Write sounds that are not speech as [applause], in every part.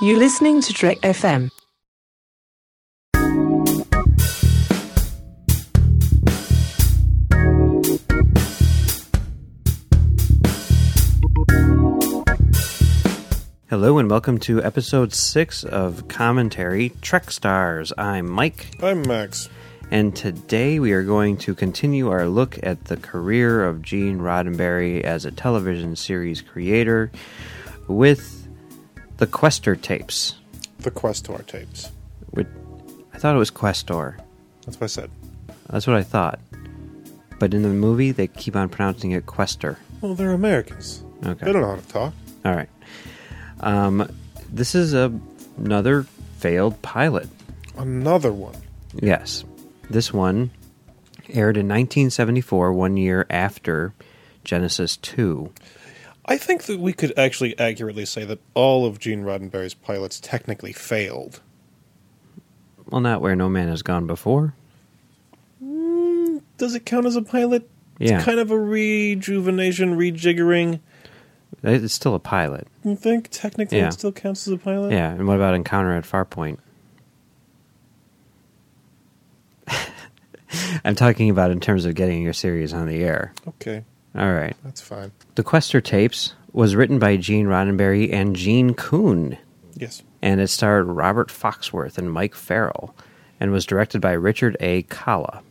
You're listening to Trek FM. Hello and welcome to episode six of Commentary Trek Stars. I'm Mike, I'm Max. and today we are going to continue our look at the career of Gene Roddenberry as a television series creator with the Questor tapes. The Questor tapes. Which, I thought it was Questor. That's what I said. That's what I thought. But in the movie, they keep on pronouncing it Questor. Well, they're Americans. Okay. They don't know how to talk. All right. Um, this is a, another failed pilot. Another one. Yes. This one aired in 1974, one year after Genesis 2. I think that we could actually accurately say that all of Gene Roddenberry's pilots technically failed. Well, not where No Man Has Gone Before. Mm, does it count as a pilot? Yeah. It's kind of a rejuvenation, rejiggering. It's still a pilot. You think technically Yeah. it still counts as a pilot? Yeah, and what about Encounter at Farpoint? [laughs] I'm talking about in terms of getting your series on the air. Okay, All right. that's fine. The Questor Tapes was written by Gene Roddenberry and Gene Coon, Yes. and it starred Robert Foxworth and Mike Farrell, and was directed by Richard A. Colla.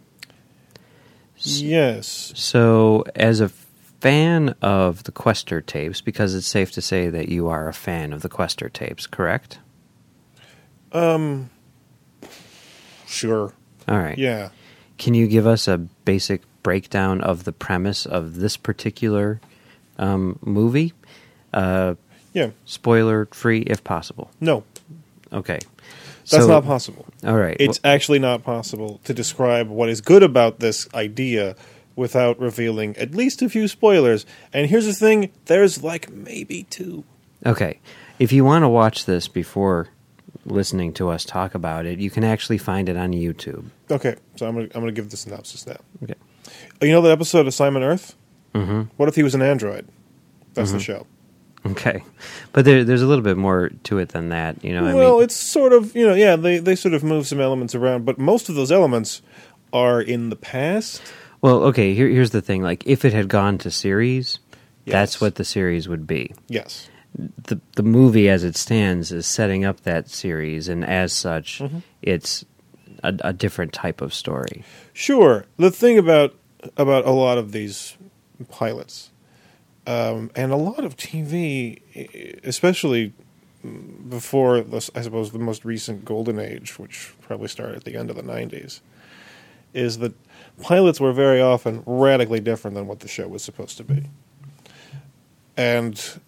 Yes. So, as a fan of the Questor tapes, because it's safe to say that you are a fan of the Questor tapes, correct? Um. Sure. All right. Yeah. Can you give us a basic breakdown of the premise of this particular um, movie? Uh, Yeah. spoiler free, if possible. No, Okay. that's So- not possible. All right. It's actually not possible to describe what is good about this idea without revealing at least a few spoilers. And here's the thing there's like maybe two. Okay. If you want to watch this before listening to us talk about it, you can actually find it on YouTube. Okay, so I'm gonna, I'm gonna give the synopsis now. Okay. You know the episode of Assignment Earth? hmm What if he was an android? That's the show. Okay. But there, there's a little bit more to it than that. You know, I well, mean, it's sort of, you know, yeah, they, they sort of move some elements around, but most of those elements are in the past. well, okay. Here, here's the thing. Like, if it had gone to series, that's what the series would be. Yes. the the movie as it stands is setting up that series, and as such, Mm-hmm. it's a, a different type of story. Sure. The thing about about a lot of these pilots, um, and a lot of TV, especially before I suppose the most recent golden age, which probably started at the end of the '90s, is that pilots were very often radically different than what the show was supposed to be, and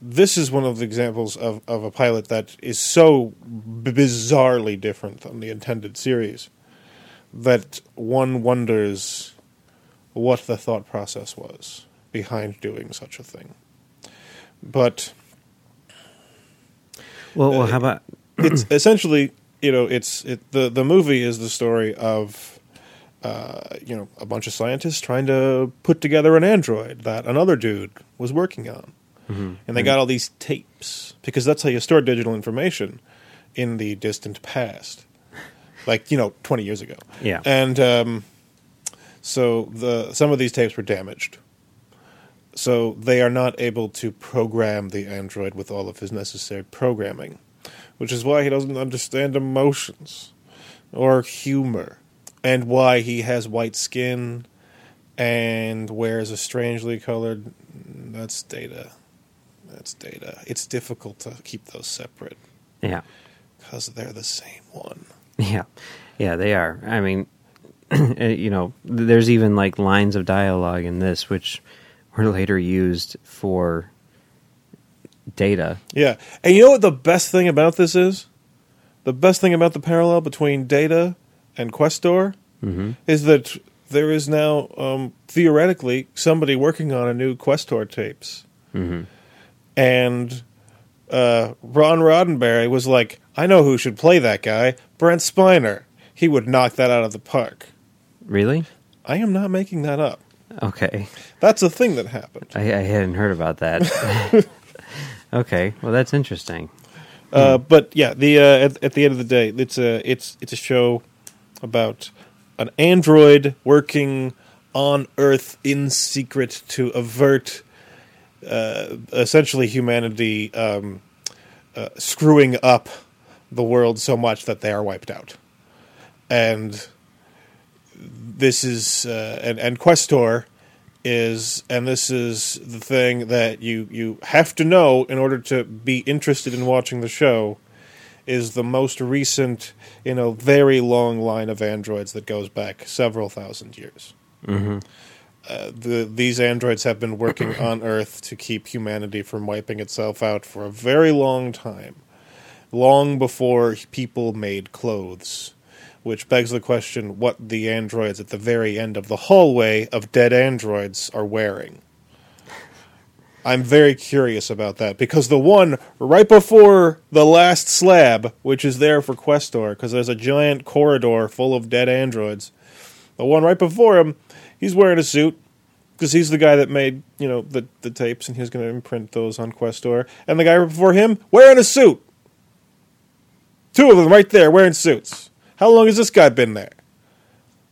this is one of the examples of, of a pilot that is so bizarrely different than the intended series that one wonders what the thought process was behind doing such a thing. But Well, well, Uh, how about it's [clears throat] essentially, you know, it's it, the the movie is the story of uh, you know a bunch of scientists trying to put together an android that another dude was working on, and they got all these tapes because that's how you store digital information in the distant past, like you know, twenty years ago. Yeah. and um, so the some of these tapes were damaged. So they are not able to program the android with all of his necessary programming, which is why he doesn't understand emotions or humor, and why he has white skin and wears a strangely colored. That's data. That's data. It's difficult to keep those separate yeah, because they're the same one. yeah, yeah? They are. I mean, [clears throat] you know, there's even like lines of dialogue in this which were later used for data. Yeah. And you know what the best thing about this is? The best thing about the parallel between Data and Questor Mm-hmm. is that there is now um, theoretically somebody working on a new Questor tapes. Mm-hmm. And uh, Rod Roddenberry was like, I know who should play that guy Brent Spiner. He would knock that out of the park. Really? I am not making that up. Okay. That's a thing that happened. I, I hadn't heard about that. [laughs] okay, well, that's interesting. Uh, But yeah, the uh, at, at the end of the day, it's a it's it's a show about an android working on Earth in secret to avert uh, essentially humanity um, uh, screwing up the world so much that they are wiped out. And this is uh, and and Questor is and this is the thing that you you have to know in order to be interested in watching the show is the most recent you know very long line of androids that goes back several thousand years. Uh, the, these androids have been working [clears throat] on earth to keep humanity from wiping itself out for a very long time long before people made clothes which begs the question what the androids at the very end of the hallway of dead androids are wearing. I'm very curious about that because the one right before the last slab, which is there for Questor, because there's a giant corridor full of dead androids, the one right before him, he's wearing a suit because he's the guy that made you know the the tapes and he's going to imprint those on Questor, and the guy right before him wearing a suit. Two of them right there wearing suits. How long has this guy been there?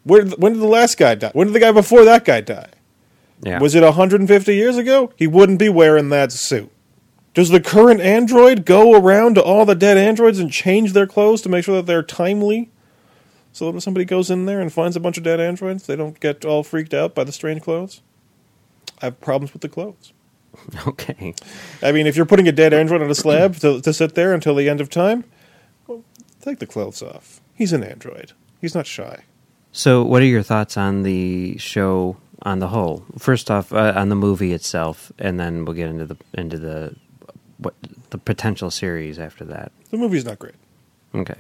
Where, when did the last guy die? When did the guy before that guy die? Yeah. Was it 150 years ago? He wouldn't be wearing that suit. Does the current android go around to all the dead androids and change their clothes to make sure that they're timely? So that when somebody goes in there and finds a bunch of dead androids, they don't get all freaked out by the strange clothes? I have problems with the clothes. [laughs] okay. I mean, if you're putting a dead android on a slab to, to sit there until the end of time, well, take the clothes off. He's an android. He's not shy. So, what are your thoughts on the show on the whole? First off, uh, on the movie itself, and then we'll get into the into the what the potential series after that. The movie's not great. Okay.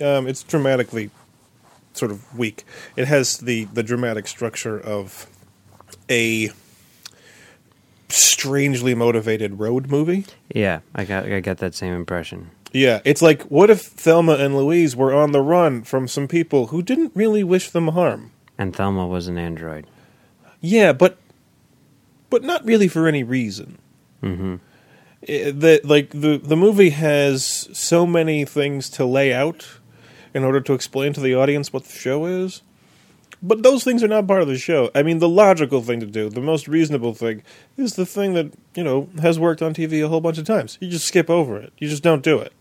Um, it's dramatically sort of weak. It has the the dramatic structure of a strangely motivated road movie. Yeah, I got I got that same impression. Yeah, it's like what if Thelma and Louise were on the run from some people who didn't really wish them harm? And Thelma was an android. Yeah, but but not really for any reason. Mm-hmm. I- the like the the movie has so many things to lay out in order to explain to the audience what the show is. But those things are not part of the show. I mean, the logical thing to do, the most reasonable thing, is the thing that, you know, has worked on TV a whole bunch of times. You just skip over it. You just don't do it.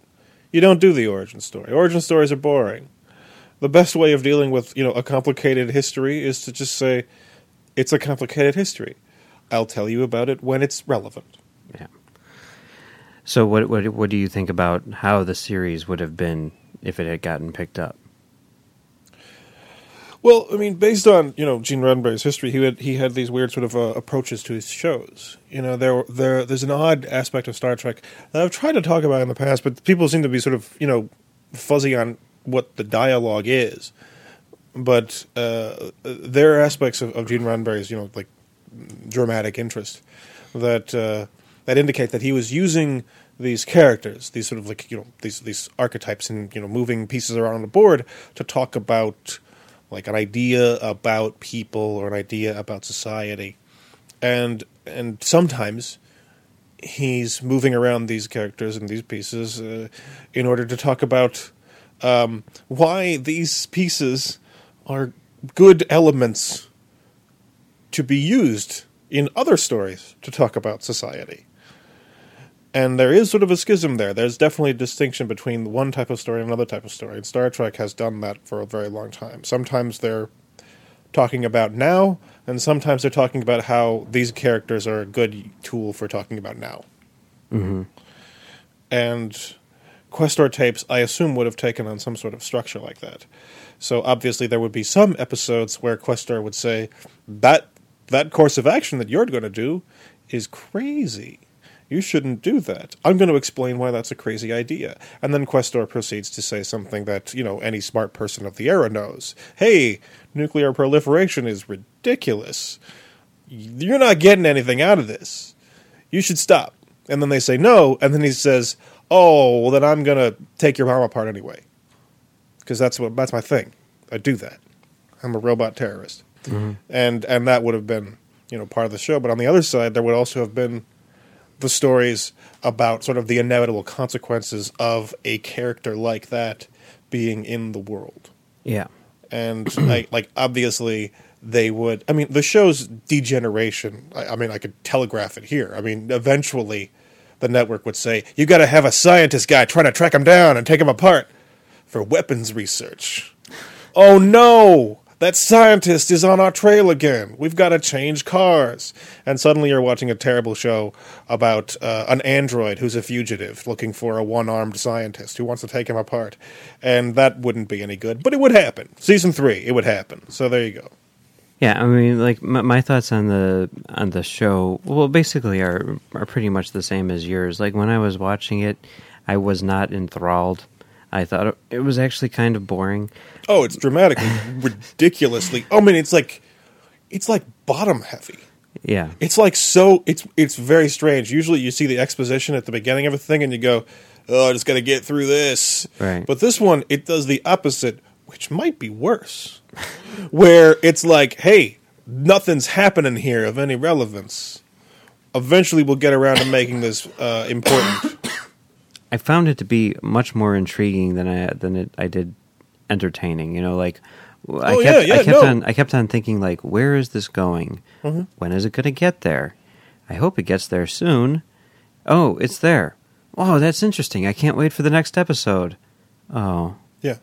You don't do the origin story. Origin stories are boring. The best way of dealing with, you know, a complicated history is to just say, it's a complicated history. I'll tell you about it when it's relevant. Yeah. So, what what what do you think about how the series would have been if it had gotten picked up? Well, I mean, based on you know Gene Roddenberry's history, he had he had these weird sort of uh, approaches to his shows. You know, there there there's an odd aspect of Star Trek that I've tried to talk about in the past, but people seem to be sort of you know fuzzy on what the dialogue is. But uh, there are aspects of, of Gene Roddenberry's you know like dramatic interest that uh, that indicate that he was using these characters, these sort of like you know these these archetypes, and you know moving pieces around the board to talk about like an idea about people or an idea about society, and and sometimes he's moving around these characters and these pieces uh, in order to talk about um, why these pieces are good elements to be used in other stories to talk about society. And there is sort of a schism there. There's definitely a distinction between one type of story and another type of story. And Star Trek has done that for a very long time. Sometimes they're talking about now, and sometimes they're talking about how these characters are a good tool for talking about now. Mm-hmm. And Questor tapes, I assume, would have taken on some sort of structure like that. So obviously, there would be some episodes where Questor would say that that course of action that you're going to do is crazy. You shouldn't do that. I'm going to explain why that's a crazy idea. And then Questor proceeds to say something that, you know, any smart person of the era knows. Hey, nuclear proliferation is ridiculous. You're not getting anything out of this. You should stop. And then they say no, and then he says, "Oh, well then I'm going to take your bomb apart anyway." Because that's what that's my thing. I do that. I'm a robot terrorist. Mm-hmm. And and that would have been, you know, part of the show, but on the other side there would also have been the stories about sort of the inevitable consequences of a character like that being in the world. Yeah. And [clears throat] I, like obviously they would. I mean, the show's degeneration. I, I mean, I could telegraph it here. I mean, eventually, the network would say you got to have a scientist guy trying to track him down and take him apart for weapons research. Oh no! That scientist is on our trail again. We've got to change cars. And suddenly you're watching a terrible show about uh, an android who's a fugitive looking for a one armed scientist who wants to take him apart. And that wouldn't be any good. But it would happen. Season three, it would happen. So there you go. Yeah, I mean, like my, my thoughts on the on the show, well, basically are are pretty much the same as yours. Like when I was watching it, I was not enthralled. I thought it- it was actually kind of boring. Oh, it's dramatically, ridiculously. I mean, it's like, it's like bottom heavy. Yeah, It's like so. It's it's very strange. Usually, you see the exposition at the beginning of a thing, and you go, "Oh, I just got to get through this." Right. But this one, it does the opposite, which might be worse. [laughs] where it's like, "Hey, nothing's happening here of any relevance." Eventually, we'll get around to making this uh, important. [coughs] I found it to be much more intriguing than I than it, I did entertaining. You know, like I Oh, kept yeah, yeah, I kept no. on I kept on thinking like, where is this going? Mm-hmm. When is it going to get there? I hope it gets there soon. Oh, it's there. Oh, that's interesting. I can't wait for the next episode. Oh, Yeah.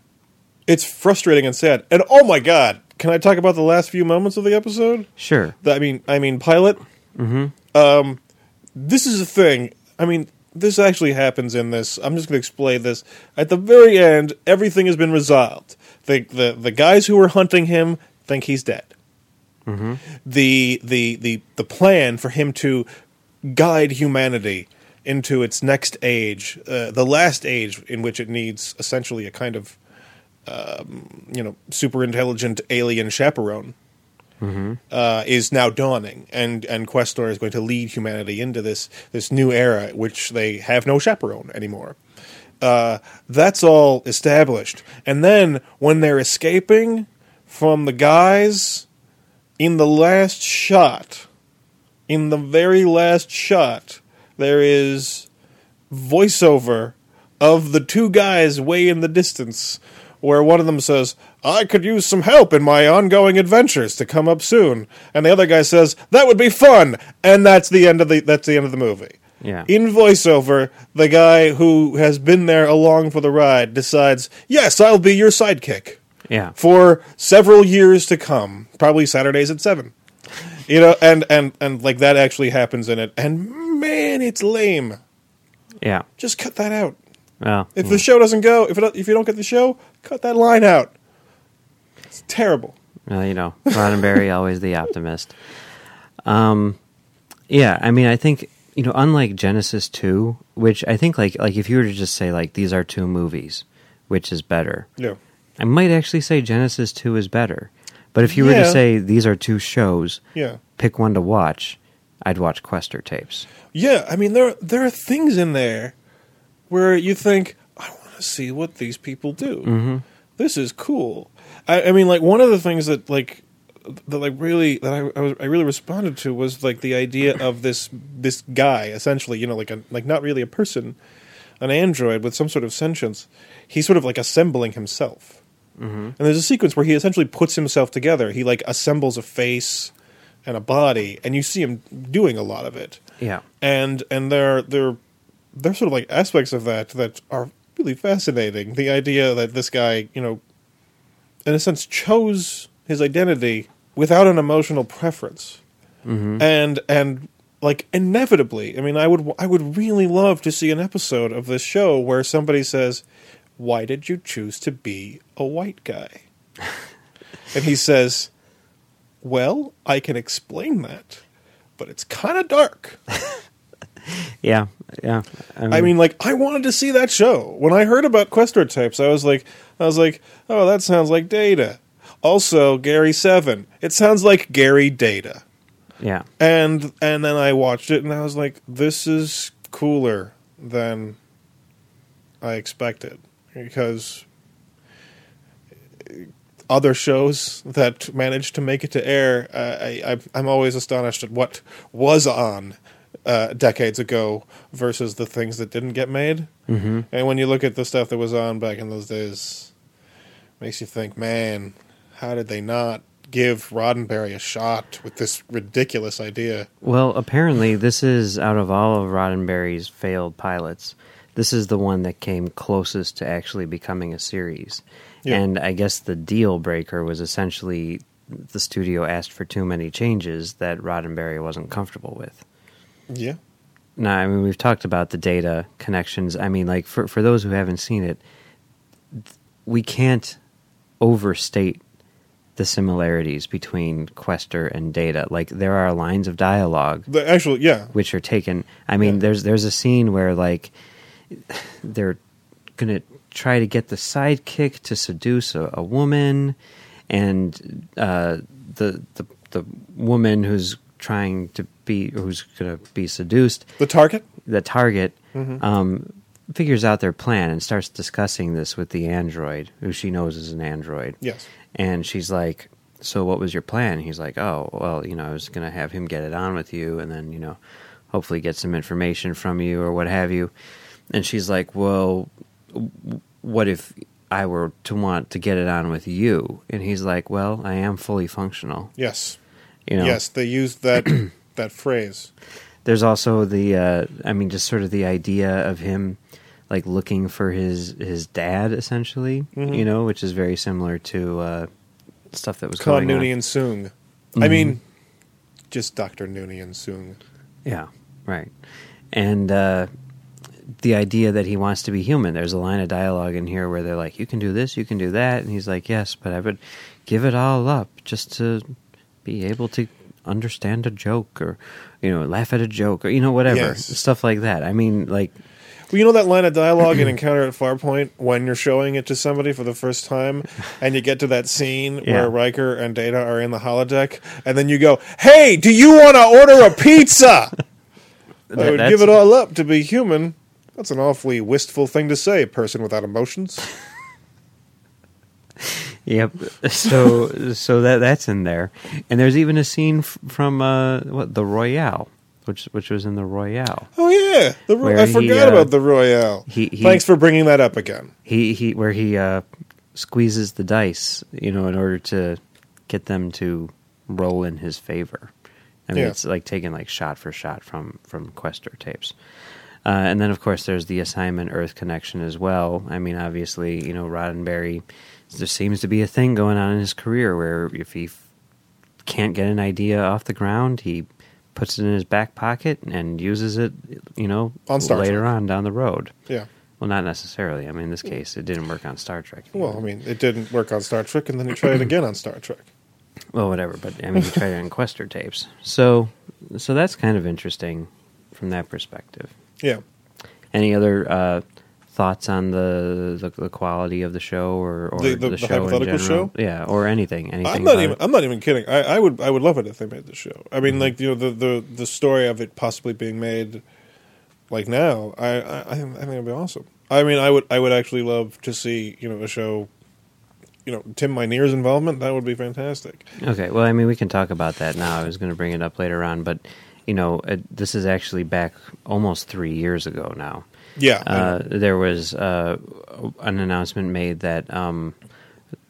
It's frustrating and sad. And oh my god, can I talk about the last few moments of the episode? sure. The- I mean, I mean, pilot. Mm-hmm. Um, this is a thing. I mean, this actually happens in this. I'm just going to explain this. At the very end, everything has been resolved. The the the guys who were hunting him think he's dead. The the the the plan for him to guide humanity into its next age, uh, the last age in which it needs essentially a kind of um, you know super intelligent alien chaperone uh, is now dawning, and and Questor is going to lead humanity into this this new era, which they have no chaperone anymore. Uh, that's all established, and then when they're escaping from the guys in the last shot, in the very last shot, there is voiceover of the two guys way in the distance where one of them says, I could use some help in my ongoing adventures to come up soon. And the other guy says, That would be fun. And that's the end of the that's the end of the movie. Yeah. In voiceover, the guy who has been there along for the ride decides, Yes, I'll be your sidekick Yeah. for several years to come, probably Saturdays at seven. You know, and and and like that actually happens in it, and man, it's lame. Yeah. Just cut that out. Well, If hmm. the show doesn't go, if it, if you don't get the show, cut that line out. It's terrible. Well, you know, Roddenberry [laughs] always the optimist. Um, yeah, I mean, I think you know, unlike Genesis two, which I think like like if you were to just say like these are two movies, which is better, Yeah, I might actually say Genesis two is better. But if you were to say these are two shows, yeah, pick one to watch, I'd watch Questor tapes. yeah. I mean, there there are things in there where you think, I want to see what these people do. Mm-hmm. This is cool. I, I mean, like one of the things that like that like really that I, I was I really responded to was like the idea of this this guy essentially, you know, like a like not really a person, an android with some sort of sentience. He's sort of like assembling himself. Mm-hmm. And there's a sequence where he essentially puts himself together. He like assembles a face and a body, and you see him doing a lot of it. Yeah, And and there there there's sort of like aspects of that that are really fascinating. The idea that this guy, you know, in a sense, chose his identity without an emotional preference, mm-hmm. and and like inevitably, I mean, I would I would really love to see an episode of this show where somebody says, "Why did you choose to be a white guy?" [laughs] and he says, "Well, I can explain that, but it's kind of dark." [laughs] [laughs] yeah, yeah. I mean, like I wanted to see that show. When I heard about Questor types, I was like, I was like, oh, that sounds like Data. Also, Gary Seven. It sounds like Gary Data. yeah, And and then I watched it, and I was like, this is cooler than I expected because other shows that managed to make it to air, uh, I, I I'm always astonished at what was on uh, decades ago versus the things that didn't get made. hmm And when you look at the stuff that was on back in those days, makes you think, man, how did they not give Roddenberry a shot with this ridiculous idea? Well, apparently, this is out of all of Roddenberry's failed pilots, this is the one that came closest to actually becoming a series. Yeah. And I guess the deal breaker was essentially the studio asked for too many changes that Roddenberry wasn't comfortable with. Yeah. Now, I mean, we've talked about the data connections. I mean, like for for those who haven't seen it, we can't overstate the similarities between Questor and Data. Like there are lines of dialogue The actual, yeah. which are taken. I mean, Yeah. there's there's a scene where like [sighs] they're gonna try to get the sidekick to seduce a, a woman, and uh, the the the woman who's trying to be who's gonna be seduced, The target? the target. Mhm. Um, figures out their plan and starts discussing this with the android who she knows is an android Yes. and she's like, "So what was your plan?" He's like, "Oh, well, you know, I was going to have him get it on with you and then, you know, hopefully get some information from you or what have you." And she's like, "Well, what if I were to want to get it on with you?" And he's like, "Well, I am fully functional." Yes. You know. Yes, they used that [clears throat] that phrase. There's also the uh I mean just sort of the idea of him like looking for his his dad essentially, Mhm. you know, which is very similar to uh stuff that was Con going on. Noonien Soong. I Mhm. mean, just Dr. Noonien Soong. Yeah, right. And uh, the idea that he wants to be human. There's a line of dialogue in here where they're like, "You can do this, you can do that," and he's like, "Yes, but I would give it all up just to be able to understand a joke or you know laugh at a joke or you know whatever Yes. stuff like that." I mean, like, Well, you know that line of dialogue in [clears throat] Encounter at Farpoint when you're showing it to somebody for the first time, and you get to that scene Yeah. where Riker and Data are in the holodeck, and then you go, "Hey, do you want to order a pizza?" [laughs] I would give it all up to be human. That's an awfully wistful thing to say, person without emotions. [laughs] Yep. [laughs] So so that that's in there, and there's even a scene f- from uh, what the Royale, which which was in the Royale. Oh yeah, the, Ro- I he, forgot uh, about the Royale. he- he- Thanks for bringing that up again. He he where he uh, squeezes the dice, you know, in order to get them to roll in his favor. I mean, Yeah. it's like taken like shot for shot from from Questor tapes. Uh, and then, of course, there's the assignment Earth connection as well. I mean, obviously, you know, Roddenberry, there seems to be a thing going on in his career where if he f- can't get an idea off the ground, he puts it in his back pocket and uses it, you know, On later Trek. on down the road. Yeah. Well, not necessarily. I mean, in this case, it didn't work on Star Trek. Well, I mean, it didn't work on Star Trek, and then he tried it again on Star Trek. [clears throat] well, whatever. But I mean, he tried it on Questor tapes. So, so that's kind of interesting from that perspective. Yeah. Any other uh, thoughts on the, the the quality of the show or, or The- the- the show in hypothetical general? show? Yeah, or anything. Anything. I'm not even. it? I'm not even kidding. I, I would. I would love it if they made the show. I Mm-hmm. mean, like you know, the, the the story of it possibly being made, like now. I I, I think it'd be awesome. I mean, I would. I would actually love to see you know a show. You know, Tim Minear's involvement. That would be fantastic. Okay. Well, I mean, we can talk about that now. I was going to bring it up later on, but you know, it, this is actually back almost three years ago now. Yeah. Uh, there was uh, an announcement made that um,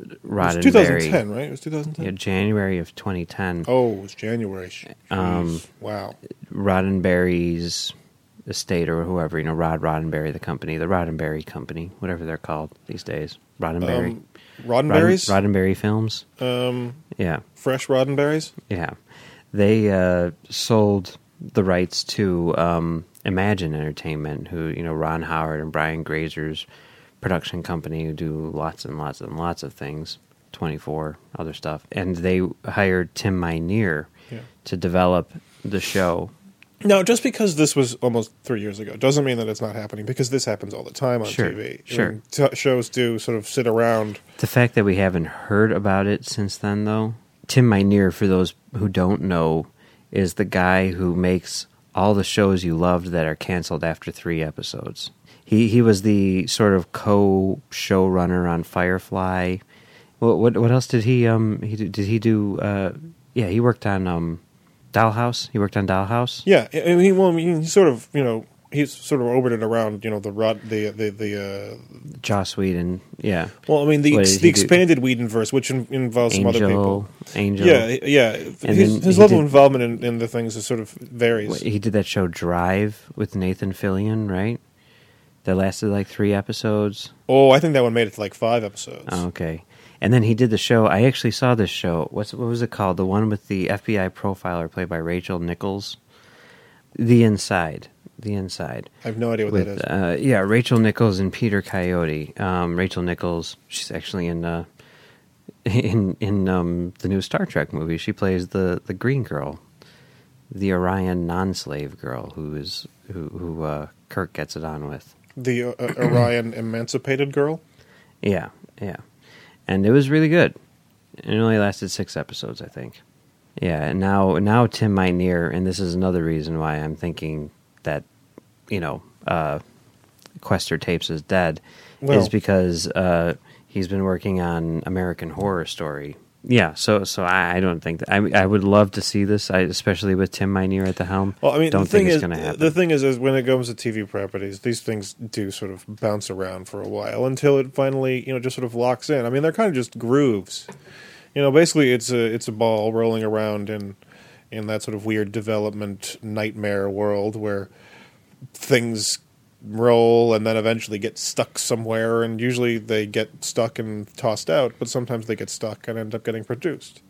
it was Roddenberry, 2010, right? It was 2010. yeah, January of 2010, Oh, it was January. Um, wow. Roddenberry's estate or whoever, you know, Rod Roddenberry, the company, the Roddenberry Company, whatever they're called these days, Roddenberry, Um, Roddenberries. Rodden- Roddenberry Films, um, yeah, fresh Roddenberries. yeah. They uh, sold the rights to um, Imagine Entertainment, who you know, Ron Howard and Brian Grazer's production company, who do lots and lots and lots of things, twenty four other stuff, and they hired Tim Minear Yeah. to develop the show Now, just because this was almost three years ago doesn't mean that it's not happening. Because this happens all the time on Sure, TV. I sure. mean, t- shows do sort of sit around. The fact that we haven't heard about it since then, though, Tim Minear, for those who don't know, is the guy who makes all the shows you loved that are canceled after three episodes. He he was the sort of co showrunner on Firefly. What what what else did he um he do, did he do? Uh, yeah, he worked on um Dollhouse. He worked on Dollhouse. Yeah, I mean, well, I mean, he sort of, you know, he's sort of orbited around, you know, the rod, the the the. Uh, Joss Whedon. Yeah. well, I mean, the ex- did the he do? expanded Whedonverse, which in, involves some other people. Angel. Angel. Yeah, yeah. And his his level of involvement in, in the things is sort of varies. What, He did that show Drive with Nathan Fillion, right? That lasted like three episodes. Oh, I think that one made it to like five episodes. Oh, okay. And then he did the show. I actually saw this show. What's what was it called? The one with the FBI profiler played by Rachel Nichols. The Inside. The Inside. I have no idea what with that is. uh, yeah, Rachel Nichols and Peter Coyote. Um, Rachel Nichols, she's actually in uh, [laughs] in in um, the new Star Trek movie. She plays the the Green Girl, the Orion non-slave girl who is who who uh, Kirk gets it on with. the uh, uh, [clears throat] Orion Emancipated Girl. Yeah, yeah, and it was really good. It only lasted six episodes, I think. Yeah, and now now Tim Minear, and this is another reason why I'm thinking that you know uh, Questor Tapes is dead, Well- is because uh, he's been working on American Horror Story. Yeah, so so I, I don't think that I I would love to see this, I, especially with Tim Minear at the helm. Well, I mean, don't the thing think it's is, going to happen. the thing is, is when it comes to TV properties, these things do sort of bounce around for a while until it finally, you know, just sort of locks in. I mean, they're kind of just grooves. You know, basically, it's a it's a ball rolling around in in that sort of weird development nightmare world where things roll and then eventually get stuck somewhere, and usually they get stuck and tossed out, but sometimes they get stuck and end up getting produced.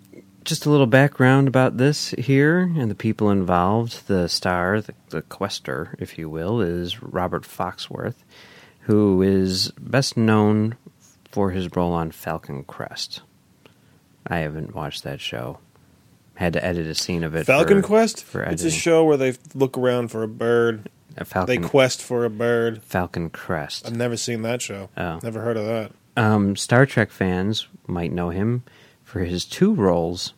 just a little background about this here and the people involved. The star, the, the quester, if you will, is Robert Foxworth, who is best known for his role on Falcon Crest. I haven't watched that show. Had to edit a scene of it. Falcon for- Quest. for it's a show where they look around for a bird. A Falcon, They quest for a bird. Falcon Crest. I've never seen that show. Oh. Never heard of that. Um, Star Trek fans might know him for his two roles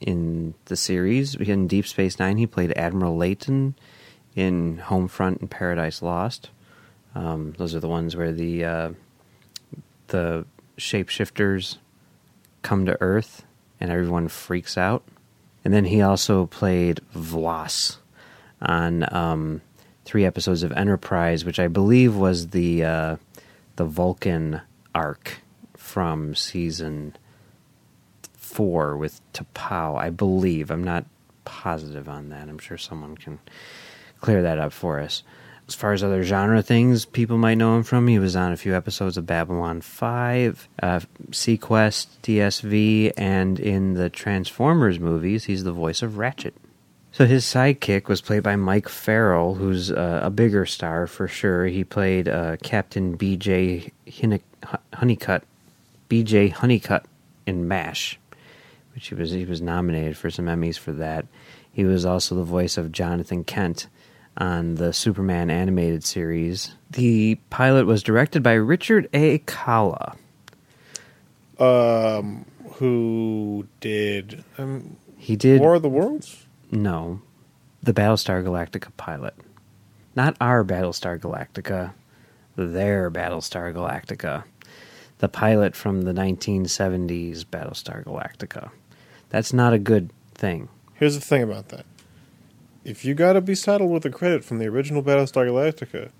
in the series. In Deep Space Nine, he played Admiral Leyton. In Homefront and Paradise Lost, um, those are the ones where the uh, the shapeshifters come to Earth and everyone freaks out. And then he also played V'Las on um, three episodes of Enterprise, which I believe was the uh, the Vulcan arc from season four with T'Pau. I believe. I'm not positive on that. I'm sure someone can clear that up for us. As far as other genre things people might know him from, he was on a few episodes of Babylon 5, uh, seaQuest, DSV, and in the Transformers movies, he's the voice of Ratchet. So his sidekick was played by Mike Farrell, who's uh, a bigger star for sure. He played uh, Captain B.J. Honeycutt, B.J. Honeycutt in MASH, which he was he was nominated for some Emmys for that. He was also the voice of Jonathan Kent on the Superman animated series. The pilot was directed by Richard A. Colla. Um, who did um, He did War of the Worlds? No, the Battlestar Galactica pilot. Not our Battlestar Galactica, their Battlestar Galactica. The pilot from the 1970s Battlestar Galactica. That's not a good thing. Here's the thing about that. If you got to be saddled with the credit from the original Battlestar Galactica,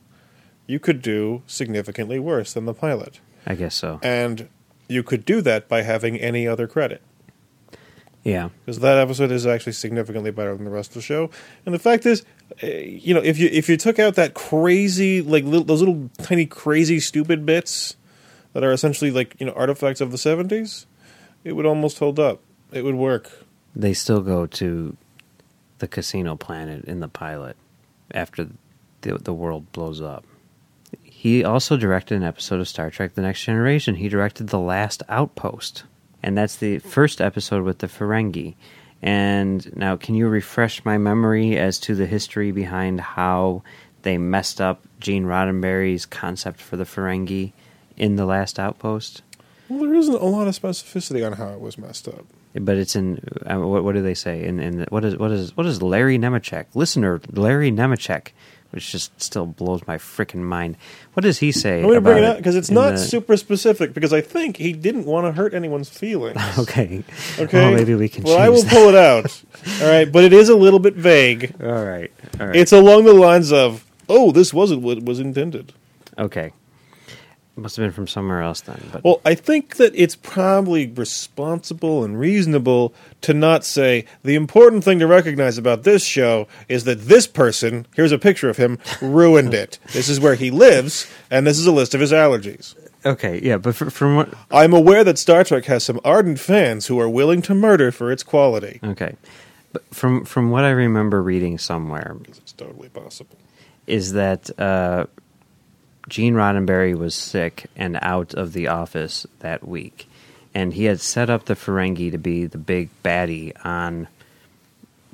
you could do significantly worse than the pilot. I guess so. And you could do that by having any other credit. Yeah. because that episode is actually significantly better than the rest of the show. And the fact is, uh, you know, if you if you took out that crazy like little, those little tiny crazy stupid bits that are essentially like you know artifacts of the seventies, it would almost hold up. It would work. They still go to the casino planet in the pilot after the, the world blows up. He also directed an episode of Star Trek The Next Generation. He directed The Last Outpost. And that's the first episode with the Ferengi. And now, can you refresh my memory as to the history behind how they messed up Gene Roddenberry's concept for the Ferengi in The Last Outpost? Well, there isn't a lot of specificity on how it was messed up. But it's in uh, what, what do they say? In, in what is what is what is Larry Nemecek, listener Larry Nemecek, which just still blows my freaking mind. What does he say? Let me bring it out because it's not the- super specific. Because I think he didn't want to hurt anyone's feelings. [laughs] Okay. Okay. Well, maybe we can. Well, I will choose pull it out. All right, but it is a little bit vague. All right. All right. It's along the lines of, "Oh, this wasn't what was intended." okay. Must have been from somewhere else then. But Well, I think that it's probably responsible and reasonable to not say the important thing to recognize about this show is that this person, here's a picture of him, [laughs] ruined it. This is where he lives, and this is a list of his allergies. okay, yeah, but fr from what? I'm aware that Star Trek has some ardent fans who are willing to murder for its quality. Okay, but from from what I remember reading somewhere It's totally possible. is that uh, Gene Roddenberry was sick and out of the office that week, and he had set up the Ferengi to be the big baddie on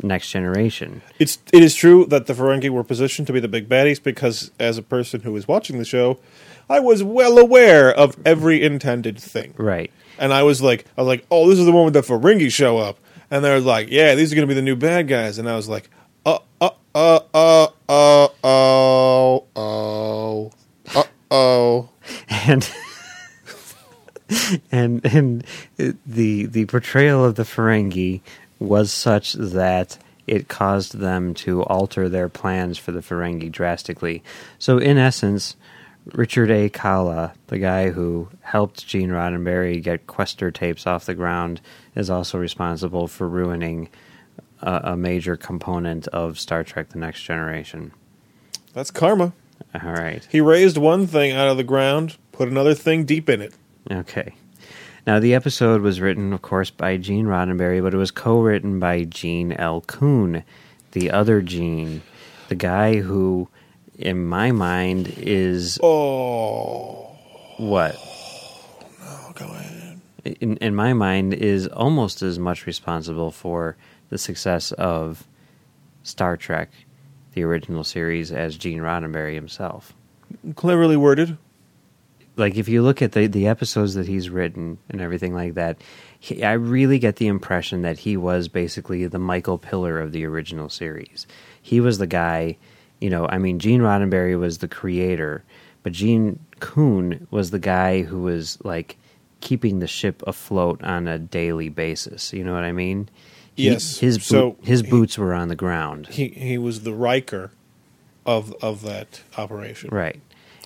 Next Generation. It's it is true that the Ferengi were positioned to be the big baddies because, as a person who was watching the show, I was well aware of every intended thing. Right. And I was like, I was like, oh, this is the one with the Ferengi show up, and they were like, yeah, these are going to be the new bad guys, and I was like, uh, uh, uh, uh, uh, uh, oh. and [laughs] and and the the portrayal of the Ferengi was such that it caused them to alter their plans for the Ferengi drastically. So in essence, Richard A. Colla, the guy who helped Gene Roddenberry get Questor tapes off the ground, is also responsible for ruining a, a major component of Star Trek: The Next Generation. That's karma. All right. He raised one thing out of the ground, put another thing deep in it. Okay. Now, the episode was written, of course, by Gene Roddenberry, but it was co written by Gene L. Coon, the other Gene, the guy who, in my mind, is Oh, what? oh go ahead. In, in my mind, is almost as much responsible for the success of Star Trek, the original series, as Gene Roddenberry himself. Cleverly worded. like if you look at the the episodes that he's written and everything like that, he, I really get the impression that he was basically the Michael Piller of the original series. He was the guy, you know. I mean, Gene Roddenberry was the creator, but Gene Coon was the guy who was like keeping the ship afloat on a daily basis. You know what I mean? He- Yes. his boot, So his he- boots were on the ground, He he was the Riker of of that operation. right?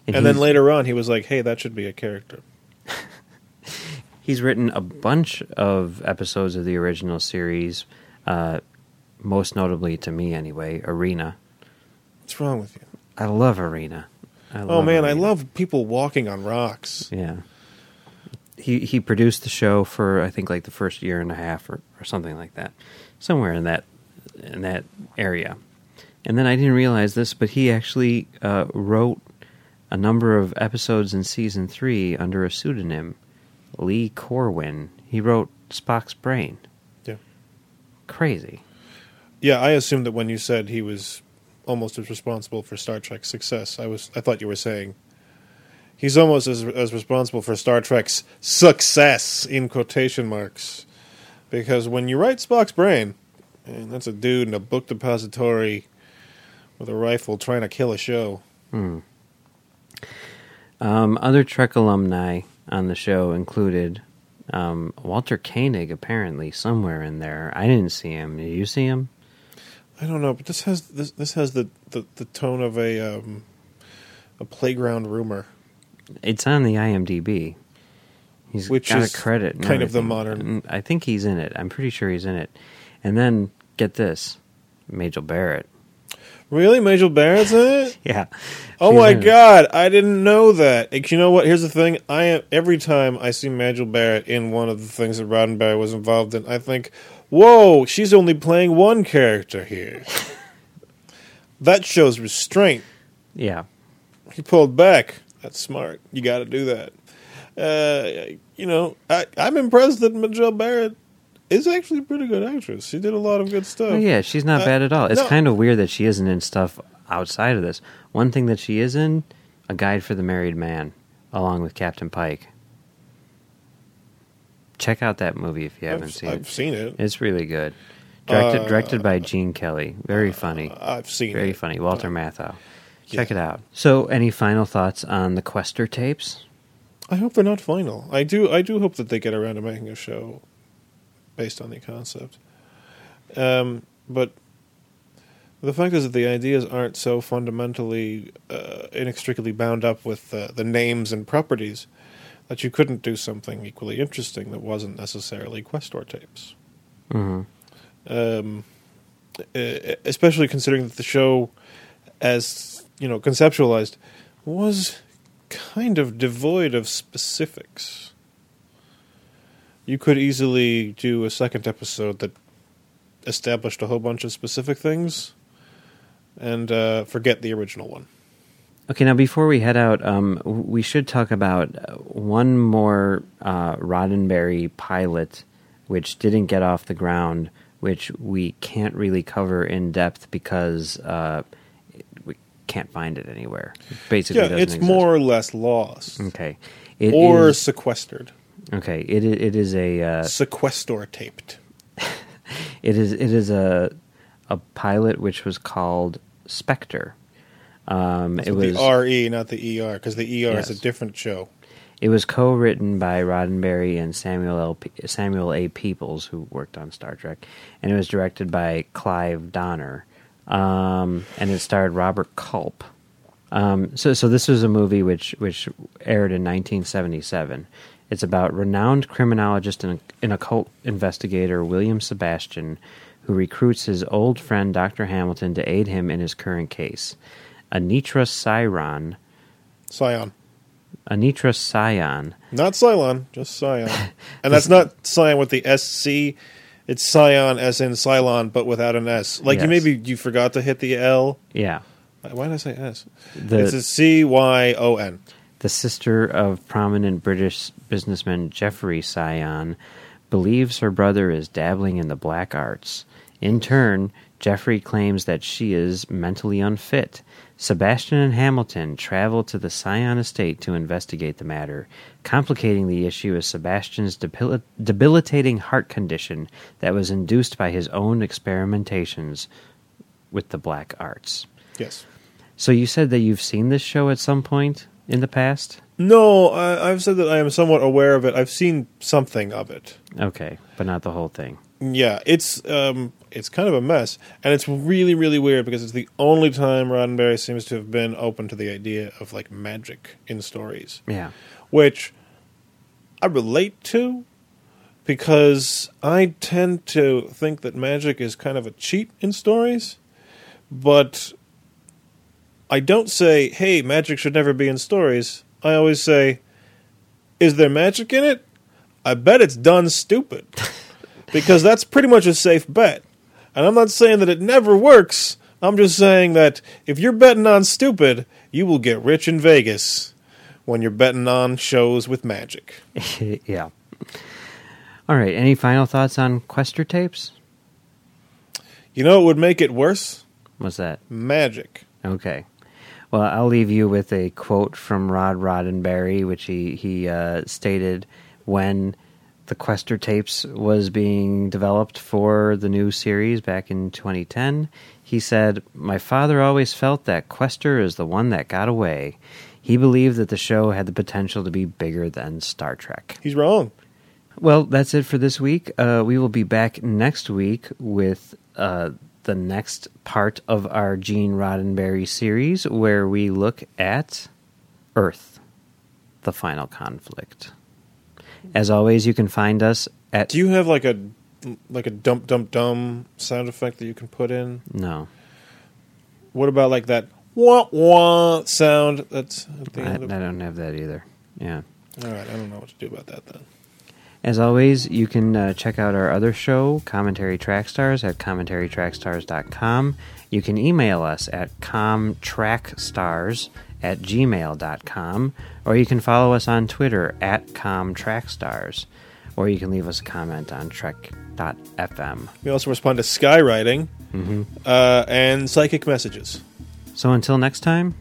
And, then later on, he was like, "Hey, that should be a character." [laughs] He's written a bunch of episodes of the original series, uh, most notably to me anyway, Arena. What's wrong with you? I love Arena. I Oh love man, I love people walking on rocks. Yeah. He he produced the show for I think like the first year and a half or, or something like that, somewhere in that in that area. And then I didn't realize this, but he actually uh, wrote a number of episodes in season three under a pseudonym, Lee Corwin. He wrote Spock's Brain. Yeah. Crazy. Yeah, I assumed that when you said he was almost as responsible for Star Trek's success, I was I thought you were saying he's almost as as responsible for Star Trek's success in quotation marks. Because when you write Spock's brain, and that's a dude in a book depository with a rifle trying to kill a show. Hmm. Um, other Trek alumni on the show included um, Walter Koenig, apparently somewhere in there. I didn't see him. Did you see him? I don't know, but this has this this has the, the, the tone of a um, a playground rumor. It's on the IMDb. He's Which got is a credit. and kind of the everything. modern- Mm, I think he's in it. I'm pretty sure he's in it. And then get this, Majel Barrett. Really, Majel Barrett's in it? [laughs] Yeah. Oh She's my in it. god, I didn't know that. Like, You know what? Here's the thing. I am every time I see Majel Barrett in one of the things that Roddenberry was involved in, I think, "Whoa, she's only playing one character here." [laughs] that shows restraint. Yeah. He pulled back. That's smart. You got to do that. Uh, you know, I, I'm impressed that Majel Barrett is actually a pretty good actress. She did a lot of good stuff. Oh, yeah, she's not Uh, bad at all. It's no. kind of weird that she isn't in stuff outside of this. One thing that she is in, A Guide for the Married Man, along with Captain Pike. Check out that movie if you haven't I've, seen I've it. seen it. It's really good. Directed Uh, directed by Gene Kelly. Very funny. I've seen Very it. funny. Walter Matthau. Check Yeah. it out. So, any final thoughts on the Questor tapes? I hope they're not final. I do. I do hope that they get around to making a show based on the concept. Um, but the fact is that the ideas aren't so fundamentally uh, inextricably bound up with uh, the names and properties that you couldn't do something equally interesting that wasn't necessarily Questor tapes. hmm Um, especially considering that the show, as you know, conceptualized, was kind of devoid of specifics. You could easily do a second episode that established a whole bunch of specific things, and uh, forget the original one. Okay, now before we head out, um, we should talk about uh, one more uh, Roddenberry pilot, which didn't get off the ground, which we can't really cover in depth because uh, can't find it anywhere. It basically, Yeah, it's exist. more or less lost, okay. It or is- sequestered, okay. It it is a uh, sequestor taped. [laughs] it is it is a a pilot which was called Spectre. Um, it was the RE, not the ER, because the ER is a different show. It was co-written by Roddenberry and Samuel L. P- Samuel A. Peoples, who worked on Star Trek, and it was directed by Clive Donner, um, and it starred Robert Culp. Um, so, so this was a movie which which aired in 1977. It's about renowned criminologist and, and occult investigator William Sebastian, who recruits his old friend Dr. Hamilton to aid him in his current case. Anitra Cyron, Cyon. Anitra Cyon, Not Cylon, just Cyon. [laughs] and that's not Scion with the SC. It's Cyon as in Cylon, but without an S. Like you Yes. maybe you forgot to hit the L. yeah, uh, Why did I say S? The- it's a C Y O N. the sister of prominent British businessman Geoffrey Cyon, believes her brother is dabbling in the black arts. In turn, Geoffrey claims that she is mentally unfit. Sebastian and Hamilton travel to the Cyon estate to investigate the matter. Complicating the issue is Sebastian's debil- debilitating heart condition that was induced by his own experimentations with the black arts. Yes. So you said that you've seen this show at some point in the past? No, I, I've said that I am somewhat aware of it. I've seen something of it. Okay, but not the whole thing. Yeah, it's um, it's kind of a mess, and it's really, really weird because it's the only time Roddenberry seems to have been open to the idea of like magic in stories. Yeah. which I relate to because I tend to think that magic is kind of a cheat in stories, but I don't say, hey, magic should never be in stories. I always say, is there magic in it? I bet it's done stupid. [laughs] because that's pretty much a safe bet. And I'm not saying that it never works. I'm just saying that if you're betting on stupid, you will get rich in Vegas when you're betting on shows with magic. [laughs] yeah. All right. Any final thoughts on Questor tapes? You know what would make it worse? What's that? Magic. Okay. Well, I'll leave you with a quote from Rod Roddenberry, which he he uh, stated when the Questor tapes was being developed for the new series back in 2010. He said, "My father always felt that Questor is the one that got away. He believed that the show had the potential to be bigger than Star Trek." He's wrong. Well, that's it for this week. Uh, we will be back next week with uh, the next part of our Gene Roddenberry series, where we look at Earth, the final conflict. As always, you can find us at Do you have like a like a dump dump dump sound effect that you can put in? no, What about like that wah wah sound that's at the I, I end of don't have that either. Yeah. All right, I don't know what to do about that then. As always, you can uh, check out our other show, Commentary Trackstars, at commentarytrackstars.com. You can email us at comtrackstars at gmail.com, or you can follow us on Twitter at comtrackstars, or you can leave us a comment on trek.fm. We also respond to skywriting Mm-hmm. uh, and psychic messages. So until next time,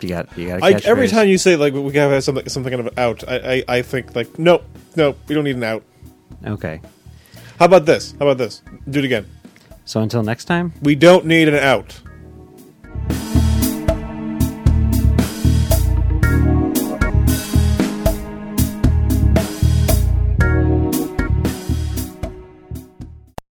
you got you got. I, every time you say like we gotta have something something kind of out, I, I I think like nope nope we don't need an out. okay. How about this? How about this? Do it again. So until next time. We don't need an out.